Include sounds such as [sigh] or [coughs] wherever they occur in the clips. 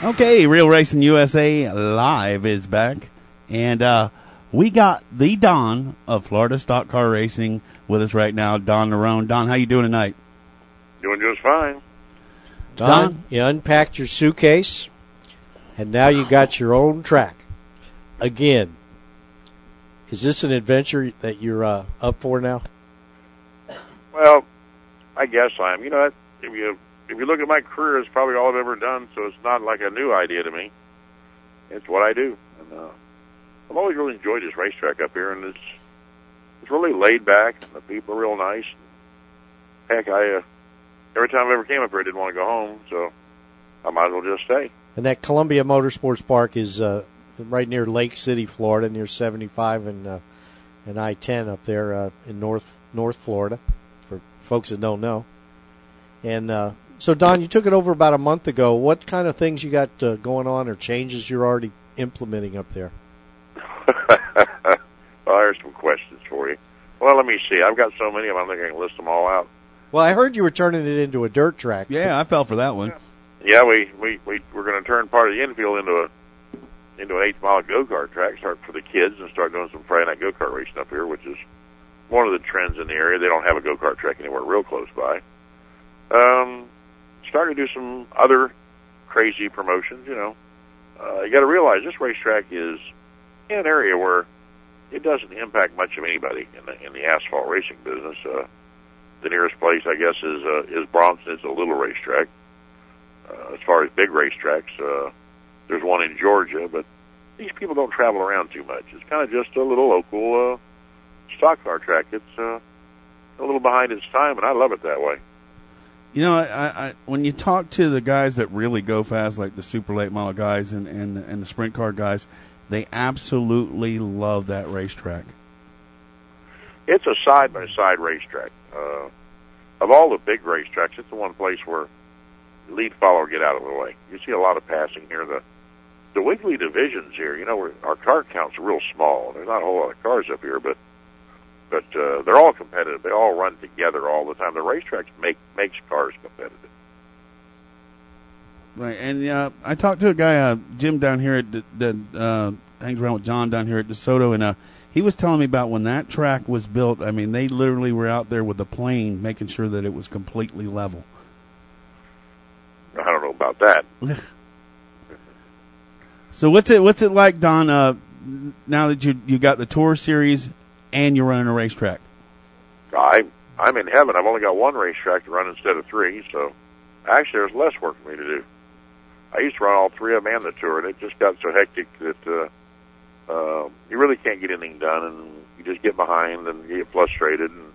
Okay, Real Racing USA Live is back. And uh, we got the Don of Florida Stock Car Racing with us right now, Don Nerone. Don, how you doing tonight? Doing just fine. Don, Don? you unpacked your suitcase, and now you got your own track. Again, is this an adventure that you're uh, up for now? Well, I guess I am. You know, if you if you look at my career, it's probably all I've ever done, so it's not like a new idea to me. It's what I do, and uh, I've always really enjoyed this racetrack up here, and it's it's really laid back, and the people are real nice. Heck, I uh, every time I ever came up here, I didn't want to go home, so I might as well just stay. And that Columbia Motorsports Park is uh, right near Lake City, Florida, near 75 and uh, and I-10 up there uh, in North North Florida. For folks that don't know, and uh, so Don, you took it over about a month ago. What kind of things you got uh, going on, or changes you're already implementing up there? [laughs] well, there's some questions for you. Well, let me see. I've got so many of them, I don't think I can list them all out. Well, I heard you were turning it into a dirt track. Yeah, I fell for that one. Yeah, we we we we're going to turn part of the infield into a into an eight mile go kart track, start for the kids, and start doing some Friday night go kart racing up here, which is one of the trends in the area. They don't have a go kart track anywhere real close by. Um, starting to do some other crazy promotions. You know, uh, you got to realize this racetrack is in an area where it doesn't impact much of anybody in the in the asphalt racing business. Uh, the nearest place, I guess, is uh, is Bronson. It's a little racetrack. Uh, as far as big racetracks, uh, there's one in Georgia, but these people don't travel around too much. It's kind of just a little local uh, stock car track. It's uh, a little behind its time, and I love it that way. You know, I, I when you talk to the guys that really go fast, like the super late model guys and, and and the sprint car guys, they absolutely love that racetrack. It's a side by side racetrack. Uh, of all the big racetracks, it's the one place where lead follower get out of the way. You see a lot of passing here. The the weekly divisions here, you know, our car counts are real small. There's not a whole lot of cars up here, but but uh, they're all competitive. They all run together all the time. The racetracks make makes cars competitive. Right, and uh, I talked to a guy, uh, Jim down here at the, the uh, hangs around with John down here at DeSoto, and uh, he was telling me about when that track was built. I mean, they literally were out there with a plane making sure that it was completely level. I don't know about that. [laughs] So what's it what's it like, Don? Uh, now that you you got the tour series and you're running a racetrack. I I'm in heaven. I've only got one racetrack to run instead of three, so actually there's less work for me to do. I used to run all three of them and the tour, and it just got so hectic that uh, uh, you really can't get anything done, and you just get behind and you get frustrated. And,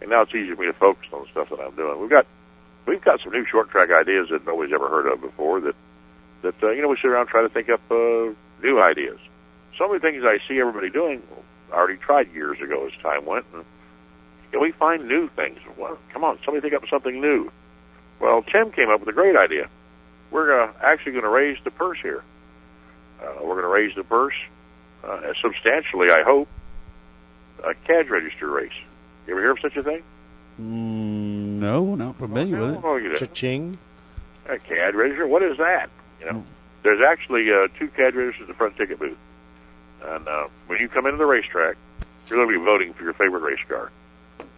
and now it's easy for me to focus on the stuff that I'm doing. We've got we've got some new short track ideas that nobody's ever heard of before. That that uh, you know we sit around and try to think up uh, new ideas. So many things I see everybody doing, already tried years ago as time went, and you we find new things. Well, come on, somebody think up something new. Well, Tim came up with a great idea. We're uh, actually going to raise the purse here. Uh, we're going to raise the purse uh, substantially, I hope. A CAD register race. You ever hear of such a thing? Mm, no, not familiar with it. Oh, you do. Cha-ching. A CAD register? What is that? You know, there's actually uh, two CAD registers at the front ticket booth. And uh, when you come into the racetrack, you're going to be voting for your favorite race car.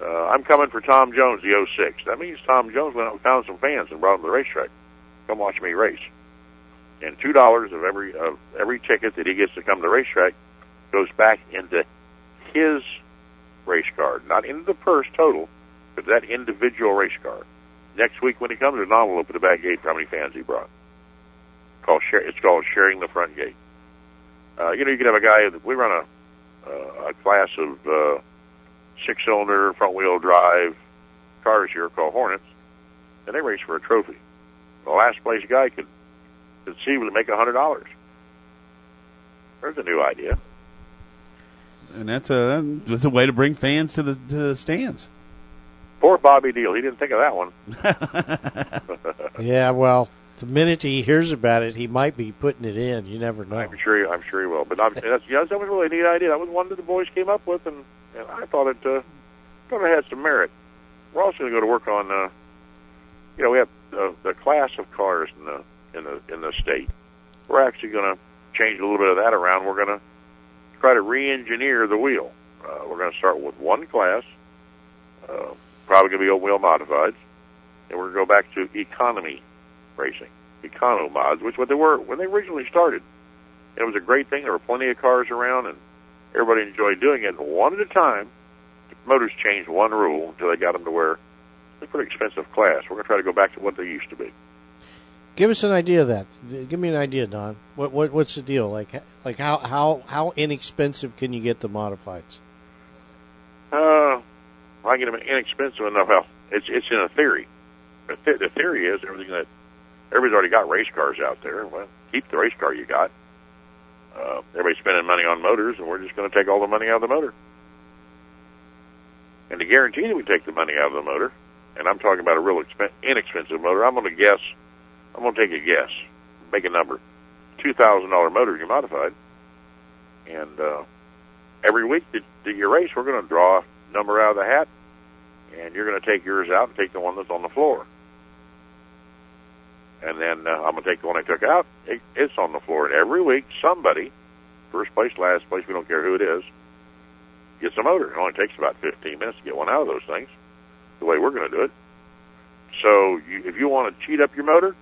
Uh, I'm coming for Tom Jones, the 06. That means Tom Jones went out and found some fans and brought them to the racetrack. Come watch me race. And two dollars of every of every ticket that he gets to come to the racetrack goes back into his race car, not into the purse total, but that individual race car. Next week when he comes, an envelope at the back gate for how many fans he brought. It's called sharing the front gate. Uh, you know, you could have a guy. We run a uh, a class of uh, six cylinder front wheel drive cars here called Hornets, and they race for a trophy. The last place guy could could see make a hundred dollars. There's a new idea. And that's a that's a way to bring fans to the to the stands. Poor Bobby Deal. He didn't think of that one. [laughs] Yeah, well, the minute he hears about it, he might be putting it in. You never know. I'm sure. He, I'm sure he will. But I'm, that's, yeah, that was a really neat idea. That was one that the boys came up with, and, and I thought it uh, thought it had some merit. We're also going to go to work on. Uh, you know, we have uh, the class of cars in the in the in the state. We're actually going to change a little bit of that around. We're going to try to re-engineer the wheel. Uh, we're going to start with one class, uh, probably going to be open wheel modifieds, and we're going to go back to economy racing, econo mods, which what they were when they originally started. It was a great thing. There were plenty of cars around, and everybody enjoyed doing it. One at a time, the promoters changed one rule until they got them to where it's a pretty expensive class. We're going to try to go back to what they used to be. Give us an idea of that. Give me an idea, Don. What, what what's the deal? Like like how how how inexpensive can you get the modifieds? Uh, I get them inexpensive enough. Well, it's it's in a theory. The, the theory is everything that everybody's already got race cars out there. Well, keep the race car you got. Uh, everybody's spending money on motors, and we're just going to take all the money out of the motor. And to guarantee that we take the money out of the motor, and I'm talking about a real expen- inexpensive motor, I'm going to guess, I'm going to take a guess, make a number, two thousand dollar motor you modified, and uh, every week that, that you race, we're going to draw a number out of the hat, and you're going to take yours out and take the one that's on the floor. And then uh, I'm going to take the one I took out. It, it's on the floor. And every week, somebody, first place, last place, we don't care who it is, gets a motor. It only takes about 15 minutes to get one out of those things, the way we're going to do it. So you, if you want to cheat up your motor,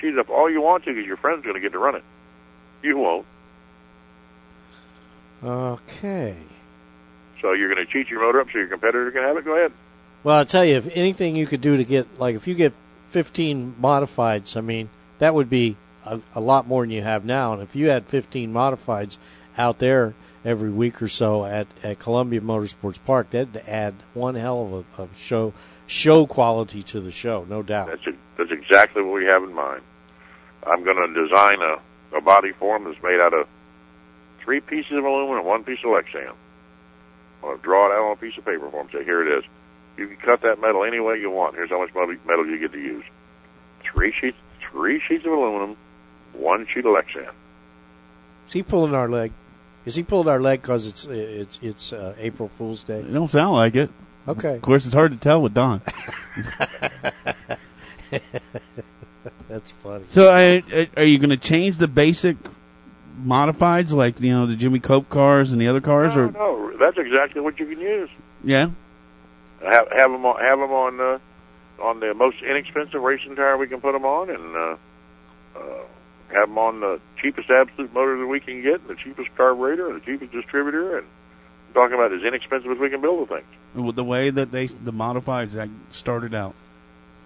cheat it up all you want to because your friend's going to get to run it. You won't. Okay. So you're going to cheat your motor up so your competitor can have it? Go ahead. Well, I'll tell you, if anything you could do to get, like, if you get 15 modifieds, I mean, that would be a, a lot more than you have now. And if you had 15 modifieds out there every week or so at, at Columbia Motorsports Park, that'd add one hell of a, a show show quality to the show, no doubt. That's a, that's exactly what we have in mind. I'm going to design a, a body form that's made out of three pieces of aluminum and one piece of Lexan. I'm going to draw it out on a piece of paper for them. Say, here it is. You can cut that metal any way you want. Here's how much metal you get to use. Three sheets, three sheets of aluminum, one sheet of Lexan. Is he pulling our leg? Is he pulling our leg because it's it's it's uh, April Fool's Day? It don't sound like it. Okay. Of course, it's hard to tell with Don. [laughs] That's funny. So, I, I, are you going to change the basic modifieds, like you know the Jimmy Cope cars and the other cars, no, or no, that's exactly what you can use. yeah? Have, have them on, have them on uh, on the most inexpensive racing tire we can put them on, and uh, uh, have them on the cheapest absolute motor that we can get, and the cheapest carburetor, and the cheapest distributor, and I'm talking about as inexpensive as we can build the thing. With the way that they the modifieds that started out.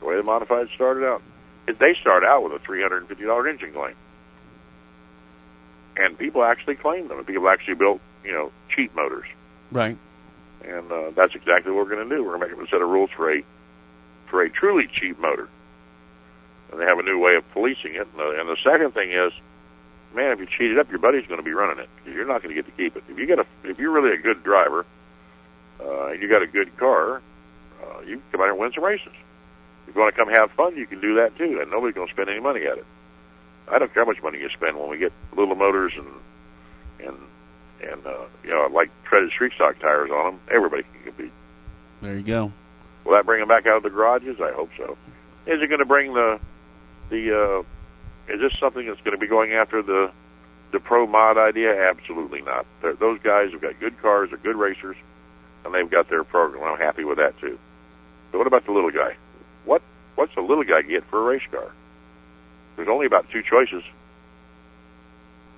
The way the modified started out, they start out with a three hundred and fifty dollar engine claim, and people actually claim them. And people actually built you know cheap motors. Right. And uh, that's exactly what we're going to do. We're going to make up a set of rules for a for a truly cheap motor, and they have a new way of policing it. And the, and the second thing is, man, if you cheat it up, your buddy's going to be running it. You're not going to get to keep it. If you get a if you're really a good driver, uh, and you got a good car, uh, you can come out and win some races. If you want to come have fun, you can do that too, and nobody's going to spend any money at it. I don't care how much money you spend when we get little motors and and and uh, you know like treaded street stock tires on them. Everybody can compete. There you go. Will that bring them back out of the garages? I hope so. Is it going to bring the the? Uh, is this something that's going to be going after the the pro mod idea? Absolutely not. They're, those guys have got good cars, they're good racers, and they've got their program. I'm happy with that too. But what about the little guy? What what's the little guy get for a race car? There's only about two choices.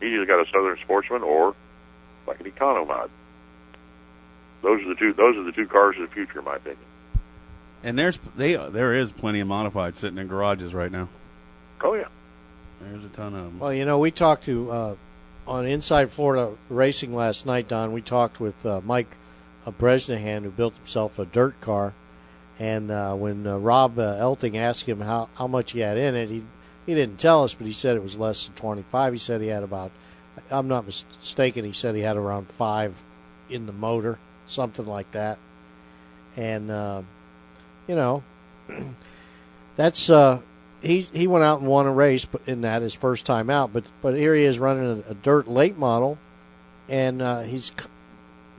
He's either got a Southern Sportsman or like an Econo mod. Those are the two. Those are the two cars of the future, in my opinion. And there's they there is plenty of modified sitting in garages right now. Oh yeah. There's a ton of them. Well, you know, we talked to uh, on Inside Florida Racing last night, Don. We talked with uh, Mike uh, Bresnahan, who built himself a dirt car. And uh, when uh, Rob uh, Elting asked him how, how much he had in it, he he didn't tell us, but he said it was less than 25. He said he had about, I'm not mistaken, he said he had around five in the motor, something like that. And, uh, you know, [clears throat] that's, uh, he, he went out and won a race in that his first time out, but, but here he is running a, a dirt late model, and uh, he's,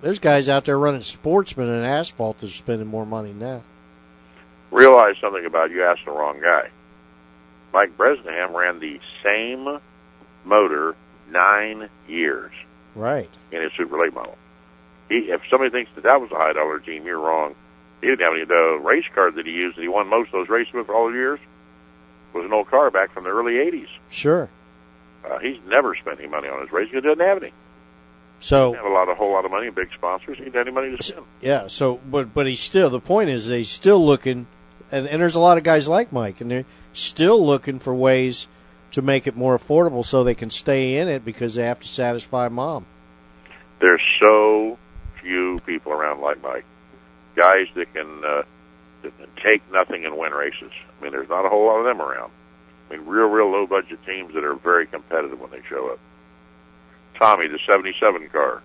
there's guys out there running sportsmen and asphalt that are spending more money that. Realize something about you asked the wrong guy. Mike Bresnahan ran the same motor nine years Right. in his super late model. He, if somebody thinks that that was a high dollar team, you're wrong. He didn't have any. The race car that he used, that he won most of those races with for all the years, was an old car back from the early '80s. Sure. Uh, he's never spent any money on his race because he doesn't have any. So have a lot, a whole lot of money, big sponsors. He doesn't have any money to spend. Yeah, so but but he's still the point is he's still looking and, and there's a lot of guys like Mike and they're still looking for ways to make it more affordable so they can stay in it because they have to satisfy mom. There's so few people around like Mike, guys that can uh, that can take nothing and win races. I mean, there's not a whole lot of them around. I mean, real, real low budget teams that are very competitive when they show up. Tommy, the '77 car,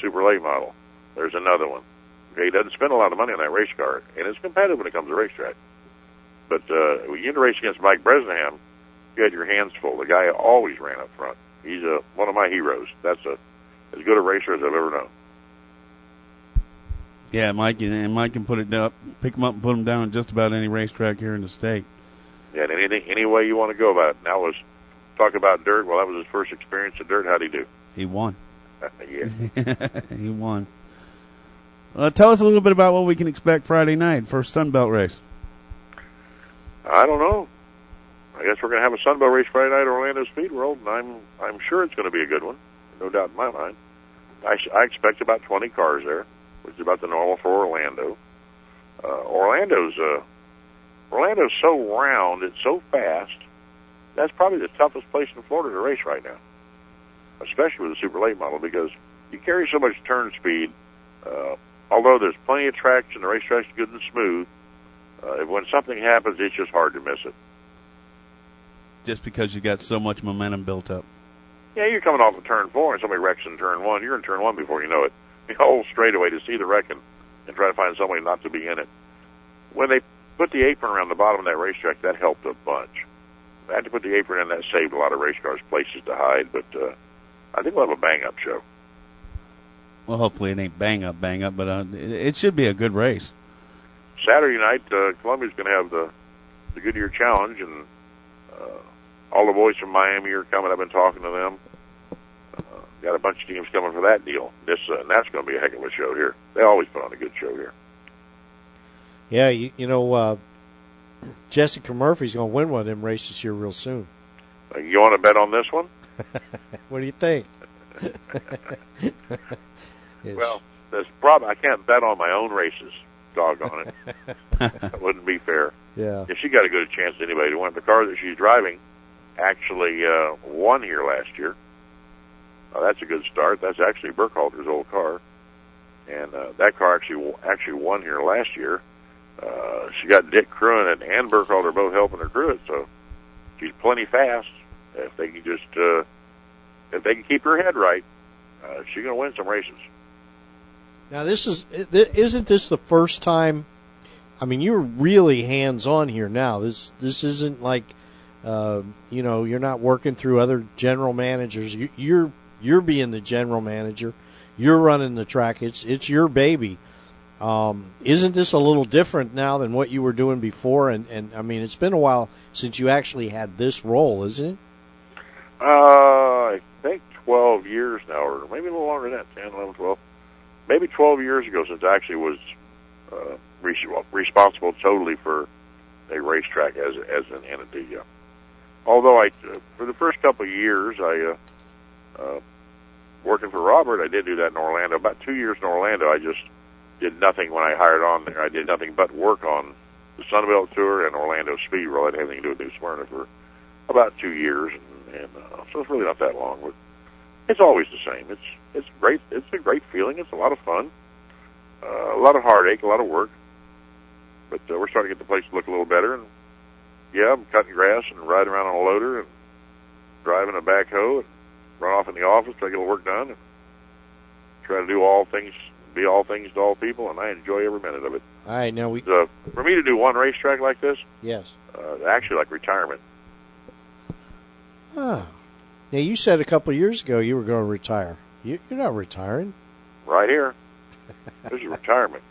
super late model. There's another one. He doesn't spend a lot of money on that race car, and it's competitive when it comes to racetrack. But uh, when you race against Mike Bresnahan, you had your hands full. The guy always ran up front. He's a, one of my heroes. That's a as good a racer as I've ever known. Yeah, Mike and Mike can put it up, pick him up, and put him down at just about any racetrack here in the state. Yeah, and anything, any way you want to go about it. Now, was talk about dirt. Well, that was his first experience of dirt. How'd he do? He won. [laughs] yeah. [laughs] he won. Uh, tell us a little bit about what we can expect Friday night for Sunbelt race. I don't know. I guess we're going to have a Sunbelt race Friday night at Orlando Speed World, and I'm I'm sure it's going to be a good one. No doubt in my mind. I, I expect about 20 cars there, which is about the normal for Orlando. Uh, Orlando's uh, Orlando's so round, it's so fast. That's probably the toughest place in Florida to race right now, especially with the super late model because you carry so much turn speed. Uh, although there's plenty of traction, the racetrack's good and smooth. Uh, when something happens, it's just hard to miss it. Just because you got so much momentum built up. Yeah, you're coming off of turn four and somebody wrecks in turn one. You're in turn one before you know it. The whole straightaway to see the wreck and, and try to find somebody not to be in it. When they put the apron around the bottom of that racetrack, that helped a bunch. They had to put the apron in. That saved a lot of race cars places to hide. But uh, I think we'll have a bang up show. Well, hopefully it ain't bang up, bang up, but uh, it, it should be a good race. Saturday night, uh, Columbia's going to have the the Goodyear Challenge, and uh, all the boys from Miami are coming. I've been talking to them. Uh, got a bunch of teams coming for that deal. This uh, and that's going to be a heck of a show here. They always put on a good show here. Yeah, you, you know uh, Jessica Murphy's going to win one of them races here real soon. Uh, you want to bet on this one? [laughs] What do you think? [laughs] Well, there's problem. I can't bet on my own races. Doggone it. [laughs] that wouldn't be fair. yeah. If she got a good chance anybody to win, the car that she's driving actually uh, won here last year. Uh, that's a good start. That's actually Burkhalter's old car, and uh, that car actually actually won here last year. Uh, she got Dick Cruin and Ann Burkhalter both helping her crew it, so she's plenty fast. If they can just uh, if they can keep her head right, uh, she's going to win some races. Now this is isn't this the first time? I mean, you're really hands on here now. This this isn't like, uh, you know, you're not working through other general managers. You, you're you're being the general manager. You're running the track. It's it's your baby. Um, isn't this a little different now than what you were doing before? And and I mean, it's been a while since you actually had this role, isn't it? Uh, I think 12 years now, or maybe a little longer than that, 10, 11, 12. Maybe 12 years ago since I actually was uh, re- responsible totally for a racetrack as as an entity. Yeah. Although I, uh, for the first couple of years, I, uh, uh, working for Robert, I did do that in Orlando. About two years in Orlando, I just did nothing when I hired on there. I did nothing but work on the Sunbelt Tour and Orlando Speed World. I didn't have anything to do with New Smyrna for about two years, and, and uh, so it's really not that long. But it's always the same. It's it's great. It's a great feeling. It's a lot of fun. Uh, a lot of heartache, a lot of work. But uh, we're starting to get the place to look a little better. And yeah, I'm cutting grass and riding around on a loader and driving a backhoe and run off in the office, try to get little work done, and try to do all things, be all things to all people, and I enjoy every minute of it. All right, now we So for me to do one racetrack like this, yes. uh, actually like retirement. Ah. Now you said a couple of years ago you were going to retire. You, you're not retiring. right here. This is retirement.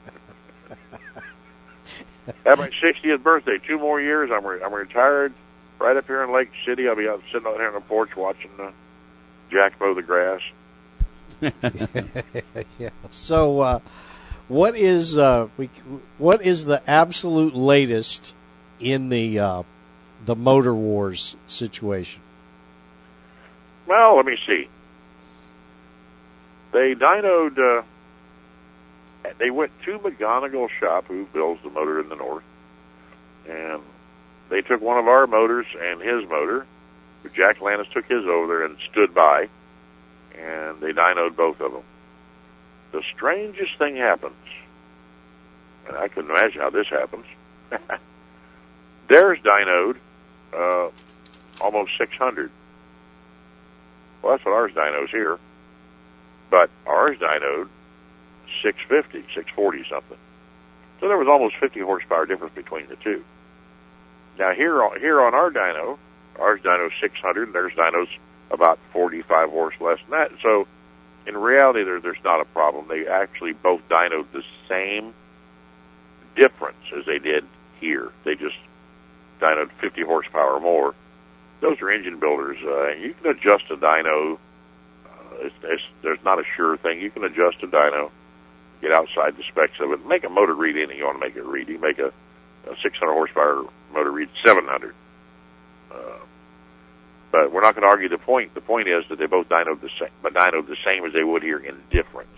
Have my 60th birthday. Two more years. I'm re- I'm retired. right up here in Lake City. I'll be out sitting out here on the porch watching uh, Jack mow the grass. [laughs] yeah. So, uh, what is uh, we? What is the absolute latest in the uh, the motor wars situation? Well, let me see. They dynoed. They went to McGunegill Shop, who builds the motor in the north, and they took one of our motors and his motor. Jack Landis took his over there and stood by, and they dynoed both of them. The strangest thing happens, and I couldn't imagine how this happens. [laughs] Theirs dynoed uh, almost 600. Well, that's what ours dynos here. But ours dynoed 650, 640 something. So there was almost 50 horsepower difference between the two. Now here on, here on our dyno, ours dyno's 600, and theirs dyno's about 45 horse less than that. So in reality, there, there's not a problem. They actually both dynoed the same difference as they did here. They just dynoed 50 horsepower more. Those are engine builders. Uh, you can adjust a dyno. Uh, it's, it's, there's not a sure thing. You can adjust a dyno, get outside the specs of it, make a motor read anything you want to make it read. You make a, a 600 horsepower motor read 700. Uh, but we're not going to argue the point. The point is that they both dynoed the same, but dynoed the same as they would here in difference.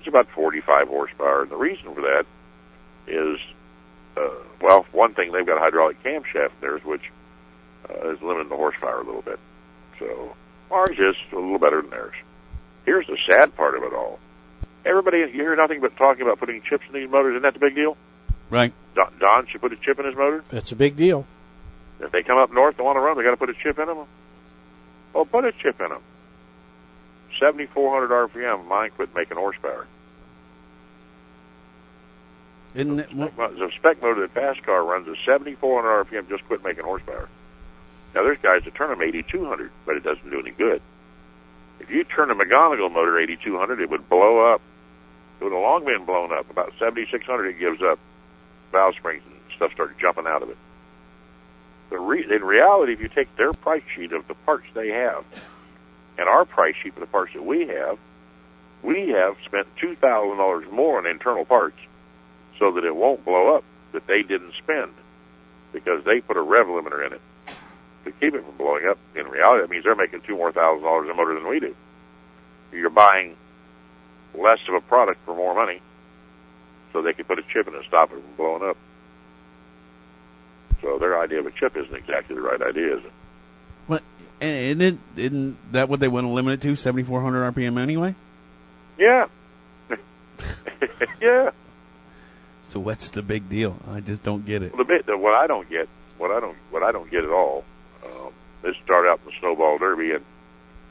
It's about 45 horsepower, and the reason for that is, uh, well, one thing they've got a hydraulic camshaft in theirs, which uh, is limiting the horsepower a little bit. So ours is a little better than theirs. Here's the sad part of it all. Everybody, you hear nothing but talking about putting chips in these motors. Isn't that the big deal? Right. Don, Don should put a chip in his motor. That's a big deal. If they come up north and want to run, they got to put a chip in them. Well, put a chip in them. 7,400 RPM. Mine quit making horsepower. Isn't it? The spec, the spec motor that Fast Car runs at 7,400 RPM just quit making horsepower. Now, there's guys that turn them 8,200, but it doesn't do any good. If you turn a McGunegill motor 8,200, it would blow up. It would have long been blown up. About 7,600, it gives up. Valve springs and stuff start jumping out of it. The re- in reality, if you take their price sheet of the parts they have and our price sheet for the parts that we have, we have spent $2,000 more on internal parts so that it won't blow up that they didn't spend because they put a rev limiter in it to keep it from blowing up. In reality, that means they're making two more thousand dollars a motor than we do. You're buying less of a product for more money, so they can put a chip in it and stop it from blowing up. So their idea of a chip isn't exactly the right idea, is it? What? And isn't, isn't that what they want to limit it to? 7,400 RPM anyway? Yeah. [laughs] yeah. So what's the big deal? I just don't get it. Well, the bit what I don't get, what I don't, what I don't get at all. This started out in the snowball derby, and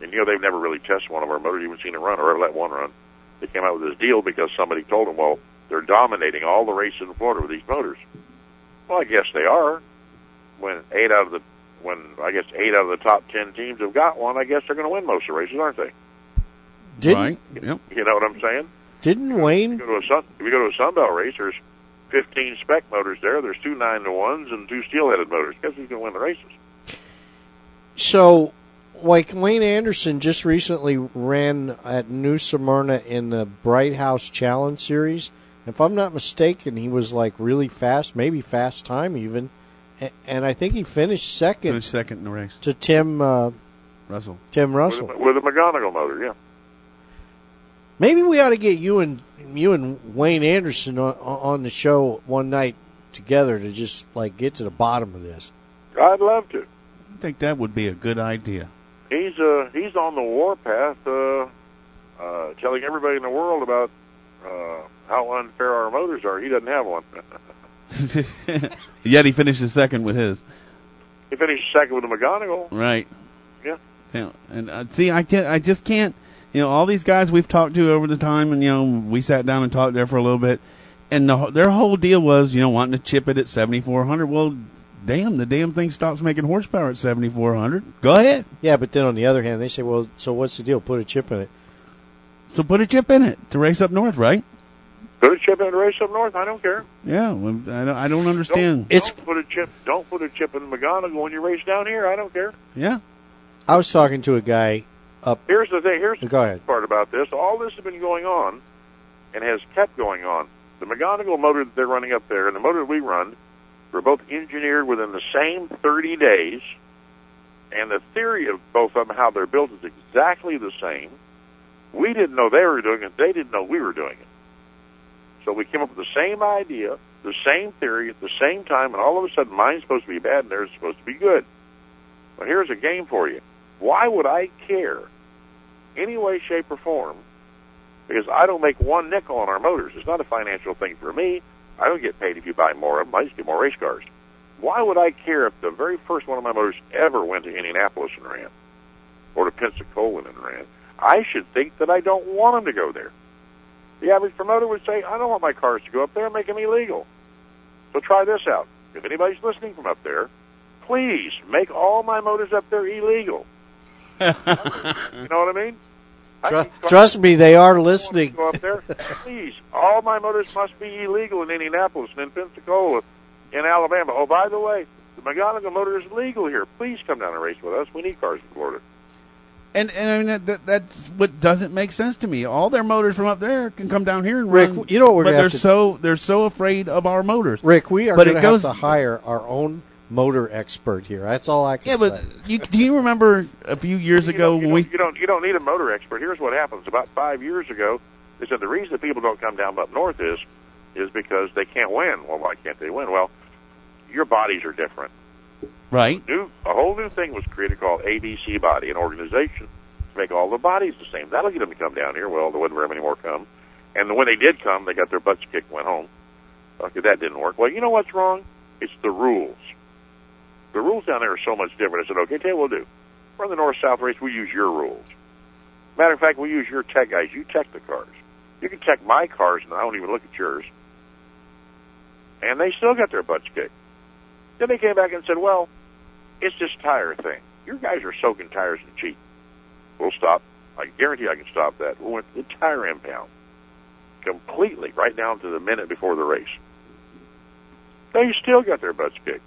and you know they've never really tested one of our motors, even seen it run or ever let one run. They came out with this deal because somebody told them, well, they're dominating all the races in Florida with these motors. Well, I guess they are. When eight out of the when I guess eight out of the top ten teams have got one, I guess they're going to win most of the races, aren't they? Didn't right? Yep. You know what I'm saying? didn't If Wayne you go to a sun, if you go to a Sunbelt race, there's 15 spec motors there. There's two nine to ones and two steel-headed motors. Guess who's going to win the races? So, like Wayne Anderson just recently ran at New Smyrna in the Bright House Challenge Series. If I'm not mistaken, he was like really fast, maybe fast time even, and I think he finished second Finished second in the race. to Tim uh, Russell. Tim With Russell. a, with a McGunegill motor, yeah. Maybe we ought to get you and you and Wayne Anderson on, on the show one night together to just like get to the bottom of this. I'd love to. I think that would be a good idea. He's uh he's on the warpath, uh, uh, telling everybody in the world about uh, how unfair our motors are. He doesn't have one. [laughs] Yet he finishes second with his. he finished second with a McGunegill. Right. Yeah. Yeah. And uh, see, I can't. I just can't. You know, all these guys we've talked to over the time, and you know, we sat down and talked there for a little bit, and the, their whole deal was, you know, wanting to chip it at seventy four hundred. Well, damn, the damn thing stops making horsepower at seventy four hundred. Go ahead. Yeah, but then on the other hand, they say, well, so what's the deal? Put a chip in it. So put a chip in it to race up north, right? Put a chip in to race up north. I don't care. Yeah, well, I don't, I don't understand. Don't, It's- don't put a chip. Don't put a chip in McGunegill when you race down here. I don't care. Yeah, I was talking to a guy up. Here's the thing. Here's the Go ahead. part about this. All this has been going on, and has kept going on. The McGunegill motor that they're running up there, and the motor that we run, were both engineered within the same 30 days, and the theory of both of them, how they're built, is exactly the same. We didn't know they were doing it. They didn't know we were doing it. So we came up with the same idea, the same theory at the same time, and all of a sudden mine's supposed to be bad and theirs is supposed to be good. Well, here's a game for you. Why would I care, any way, shape, or form, because I don't make one nickel on our motors. It's not a financial thing for me. I don't get paid if you buy more of them. I just get more race cars. Why would I care if the very first one of my motors ever went to Indianapolis and ran, or to Pensacola and ran? I should think that I don't want them to go there. The average promoter would say, I don't want my cars to go up there and make them illegal. So try this out. If anybody's listening from up there, please make all my motors up there illegal. [laughs] you know what I mean? I Tru- think cars- trust me, they are listening. Go up there, please. All my motors must be illegal in Indianapolis and in Pensacola, in Alabama. Oh, by the way, the McGunegill motor is legal here. Please come down and race with us. We need cars in Florida. and and I mean that, that that's what doesn't make sense to me. All their motors from up there can come down here and Rick, run. you know what we're but they're to- so they're so afraid of our motors. Rick, we are But going it to have goes- to hire our own motor expert here. That's all I can Yeah, but you, do you remember a few years You ago don't, you, when we don't, you don't you don't need a motor expert. Here's what happens. About five years ago, they said the reason that people don't come down up north is is because they can't win. Well, why can't they win? Well, your bodies are different. right? New a whole new thing was created called ABC Body, an organization to make all the bodies the same. That'll get them to come down here. Well, there wasn't very many more come, and when they did come, they got their butts kicked and went home. Okay, that didn't work. Well, you know what's wrong? It's the rules. The rules down there are so much different. I said, okay, tell we'll do. We're in the north-south race. We use your rules. Matter of fact, we use your tech guys. You tech the cars. You can tech my cars, and I don't even look at yours. And they still got their butts kicked. Then they came back and said, well, it's this tire thing. Your guys are soaking tires and cheap. We'll stop. I guarantee I can stop that. We went to the tire impound completely, right down to the minute before the race. They still got their butts kicked.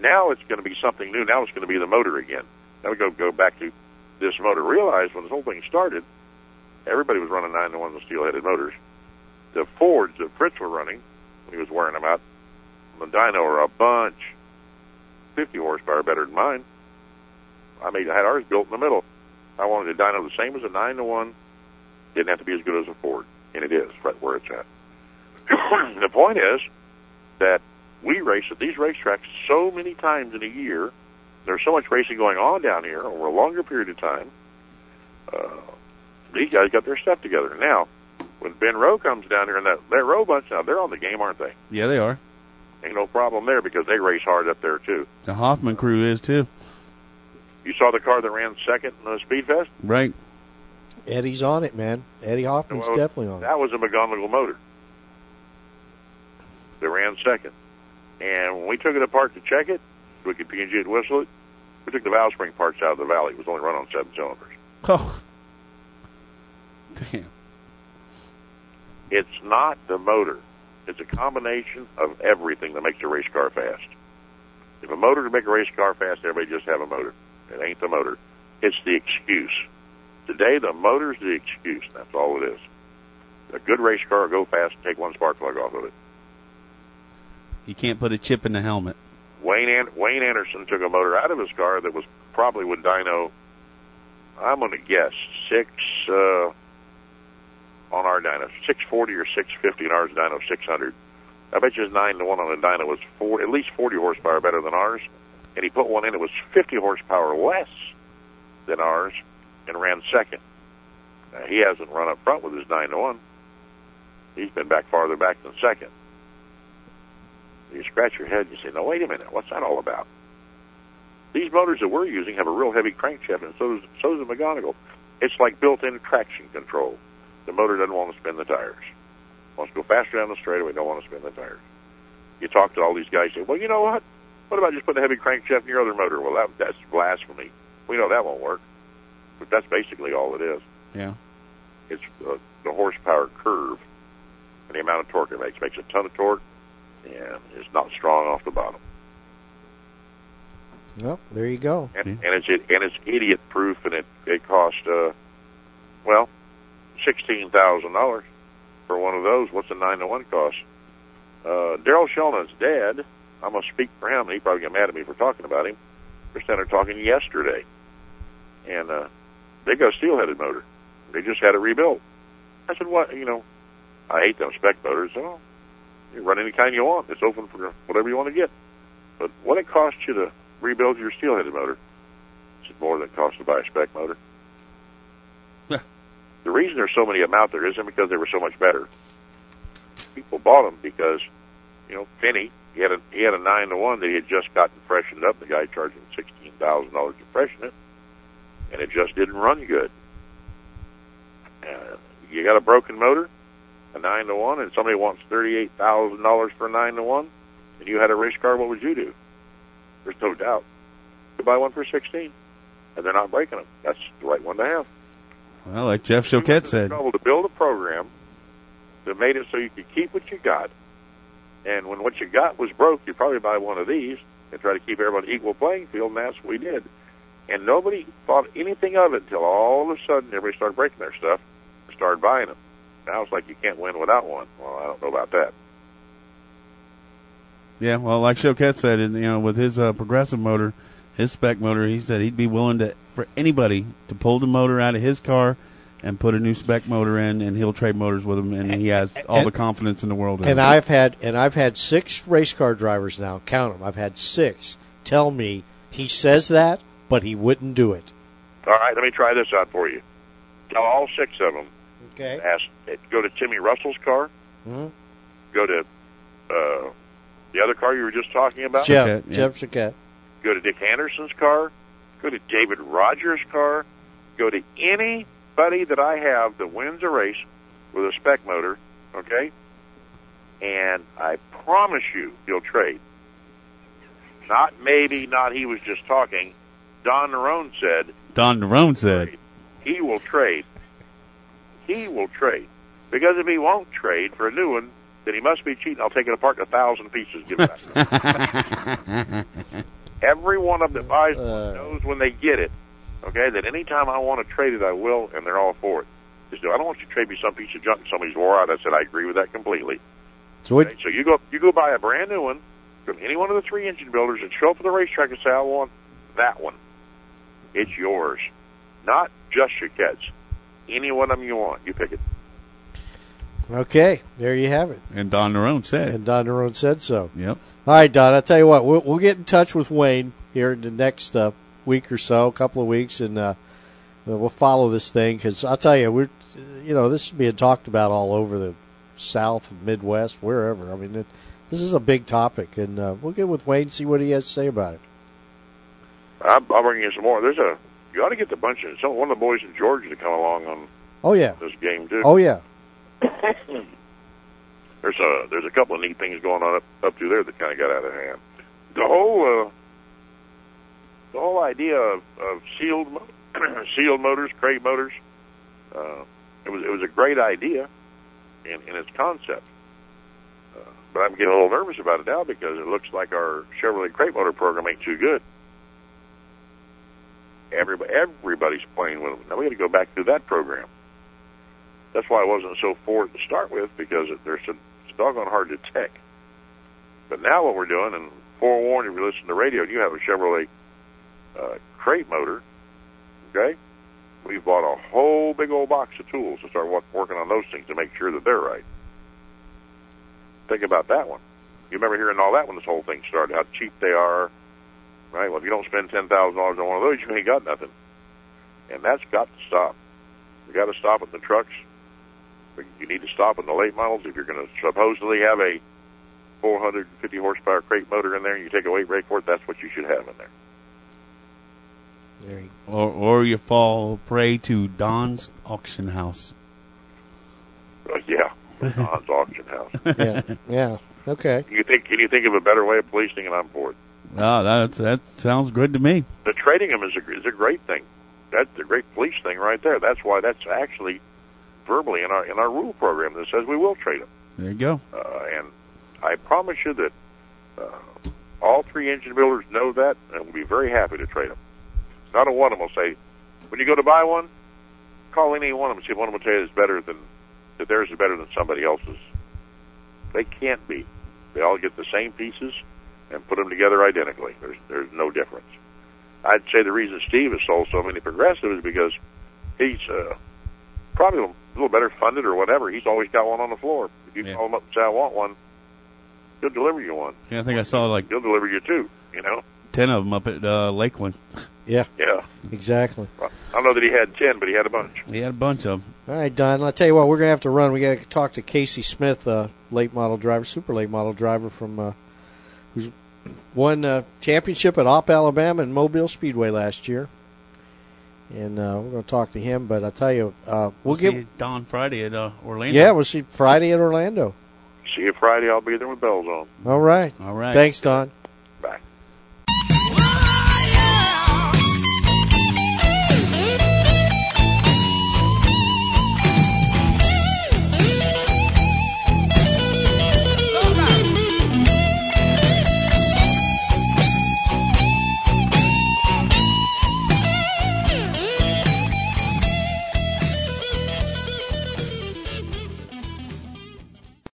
Now it's going to be something new. Now it's going to be the motor again. Now we go go back to this motor. Realize when this whole thing started, everybody was running nine to one steel-headed motors. The Fords that Fritz were running when he was wearing them out, the dyno are a bunch, 50 horsepower better than mine. I made I had ours built in the middle. I wanted a dyno the same as a nine to one. Didn't have to be as good as a Ford, and it is right where it's at. [clears throat] the point is that we race at these racetracks so many times in a year. There's so much racing going on down here over a longer period of time. Uh, these guys got their stuff together. Now, when Ben Rowe comes down here and that, that Rowe bunch, now they're on the game, aren't they? Yeah, they are. Ain't no problem there because they race hard up there too. The Hoffman crew is too. You saw the car that ran second in the Speed Fest? Right. Eddie's on it, man. Eddie Hoffman's Well, definitely on it. That was a McGunegill motor. They ran second. And when we took it apart to check it, we could P&G it and whistle it, we took the valve spring parts out of the valley. It was only run on seven cylinders. Oh. Damn. It's not the motor. It's a combination of everything that makes a race car fast. If a motor can make a race car fast, everybody just have a motor. It ain't the motor. It's the excuse. Today, the motor's the excuse. That's all it is. A good race car will go fast and take one spark plug off of it. You can't put a chip in the helmet. Wayne An- Wayne Anderson took a motor out of his car that was probably with dyno. I'm going to guess six uh, on our dyno, six forty or six fifty, and ours dyno six hundred. I bet you his nine to one on the dyno was four, at least forty horsepower better than ours, and he put one in that was fifty horsepower less than ours, and ran second. Now, he hasn't run up front with his nine to one. He's been back farther back than second. You scratch your head and you say, "No, wait a minute, what's that all about?" These motors that we're using have a real heavy crankshaft, and so does, so does the McGunegill. It's like built-in traction control. The motor doesn't want to spin the tires. Wants to go faster down the straightaway, don't want to spin the tires. You talk to all these guys, say, "Well, you know what? What about just putting a heavy crankshaft in your other motor?" Well, that, that's blasphemy. We know that won't work. But that's basically all it is. Yeah. It's uh, the horsepower curve and the amount of torque it makes. It makes a ton of torque, and it's not strong off the bottom. Well, there you go. And, and it's and it's idiot proof, and it it cost uh, well, sixteen thousand dollars for one of those. What's a nine to one cost? Uh, Daryl Sheldon's dad. I'm gonna speak for him. And He probably get mad at me for talking about him. We're standing there talking yesterday, and uh, they got a steel-headed motor. They just had it rebuilt. I said, "What? You know, I hate them spec motors. Oh, you run any kind you want. It's open for whatever you want to get. But what it costs you to rebuild your steel-headed motor is more than it costs to buy a spec motor. Yeah. The reason there's so many of them out there isn't because they were so much better. People bought them because, you know, Finney he had a he had a nine to one that he had just gotten freshened up. The guy charged him sixteen thousand dollars to freshen it, and it just didn't run good. Uh, you got a broken motor, a nine to one, and somebody wants thirty eight thousand dollars for a nine to one, and you had a race car. What would you do? There's no doubt. You buy one for sixteen, and they're not breaking them. That's the right one to have. Well, like Jeff You Choquette said, trouble to build a program that made it so you could keep what you got. And when what you got was broke, you'd probably buy one of these and try to keep everyone equal playing field, and that's what we did. And nobody thought anything of it until all of a sudden everybody started breaking their stuff and started buying them. Now it's like you can't win without one. Well, I don't know about that. yeah, well, like Choquette said, you know, with his uh, progressive motor, his spec motor, he said he'd be willing to for anybody to pull the motor out of his car and put a new spec motor in, and he'll trade motors with him, and he has all And- the confidence in the world. And it. I've had and I've had six race car drivers now. Count them. I've had six tell me he says that, but he wouldn't do it. All right, let me try this out for you. Tell all six of them. Okay. Ask, go to Timmy Russell's car. Mhm. Go to uh, the other car you were just talking about. Jeff Choquette, yeah. Jeff Choquette. go to Dick Anderson's car, go to David Rogers' car, go to anybody that I have that wins a race with a spec motor, okay? And I promise you, he'll trade. Not maybe, not he was just talking. Don Nerone said Don Nerone said, he will trade. He will trade. Because if he won't trade for a new one, then he must be cheating. I'll take it apart in a thousand pieces. Give it back. [laughs] Every one of them that buys one Uh. knows when they get it, okay, that anytime I want to trade it, I will, and they're all for it. Just, I don't want you to trade me some piece of junk and somebody's wore out. I said I agree with that completely. So Okay, so you go you go buy a brand new one from any one of the three engine builders and show up at the racetrack and say I want that one. It's yours, not just your kids. Any one of them you want, you pick it. okay, there you have it. and Don Nerone said, And Don Nerone said so. "Yep, All right, Don. I'll tell you what. We'll, we'll get in touch with Wayne here in the next uh, week or so, a couple of weeks, and uh, we'll follow this thing because I'll tell you, we're, you know, this is being talked about all over the South and Midwest, wherever. I mean, it, this is a big topic, and uh, we'll get with Wayne see what he has to say about it. I'll, I'll bring you some more. There's a you ought to get the bunch of some one of the boys in Georgia to come along on Oh yeah. this game too. Oh yeah. [coughs] There's a there's a couple of neat things going on up up through there that kind of got out of hand. The whole uh, the whole idea of, of sealed [coughs] sealed motors, crate motors, uh, it was it was a great idea in, in its concept. Uh, but I'm getting a little nervous about it now because it looks like our Chevrolet crate motor program ain't too good. Everybody everybody's playing with them. Now we got to go back to that program. That's why I wasn't so for it to start with because it, they're it's doggone hard to tech. But now what we're doing, and forewarned if you listen to the radio, you have a Chevrolet uh, crate motor, okay? We've bought a whole big old box of tools to start working on those things to make sure that they're right. Think about that one. You remember hearing all that when this whole thing started, how cheap they are, right? Well, if you don't spend ten thousand dollars on one of those, you ain't got nothing, and that's got to stop. We got to stop at the trucks. You need to stop in the late models if you're going to supposedly have a 450 horsepower crate motor in there, and you take a weight brake for it. That's what you should have in there. There you or or you fall prey to Don's auction house." Uh, yeah, Don's auction house. [laughs] yeah. yeah. Okay. Can you think? Can you think of a better way of policing it? I'm for Oh, that's that sounds good to me. The trading them is a is a great thing. That's a great police thing right there. That's why that's actually verbally in our in our rule program that says we will trade them. There you go. Uh, and I promise you that uh, all three engine builders know that and will be very happy to trade them. Not a one of them will say, when you go to buy one, call any one of them. See if one of them will tell you it's better than that theirs is better than somebody else's. They can't be. They all get the same pieces and put them together identically. There's there's no difference. I'd say the reason Steve has sold so many progressives is because he's uh, probably a little better funded or whatever. He's always got one on the floor. If you Yeah. call him up and say I want one, he'll deliver you one. Yeah, I think I saw like He'll deliver you two. You know? ten of them up at uh, Lakeland. Yeah, Yeah. exactly. Well, I don't know that he had ten, but he had a bunch. He had a bunch of them. All right, Don. I'll tell you what. We're gonna have to run. We got to talk to Casey Smith, uh, late model driver, super late model driver from uh, who's won uh, championship at Opp Alabama and Mobile Speedway last year. And uh, we're gonna talk to him. But I tell you, uh, we'll see give. Don Friday at uh, Orlando. Yeah, we'll see Friday at Orlando. See you Friday. I'll be there with bells on. All right. All right. Thanks, Don.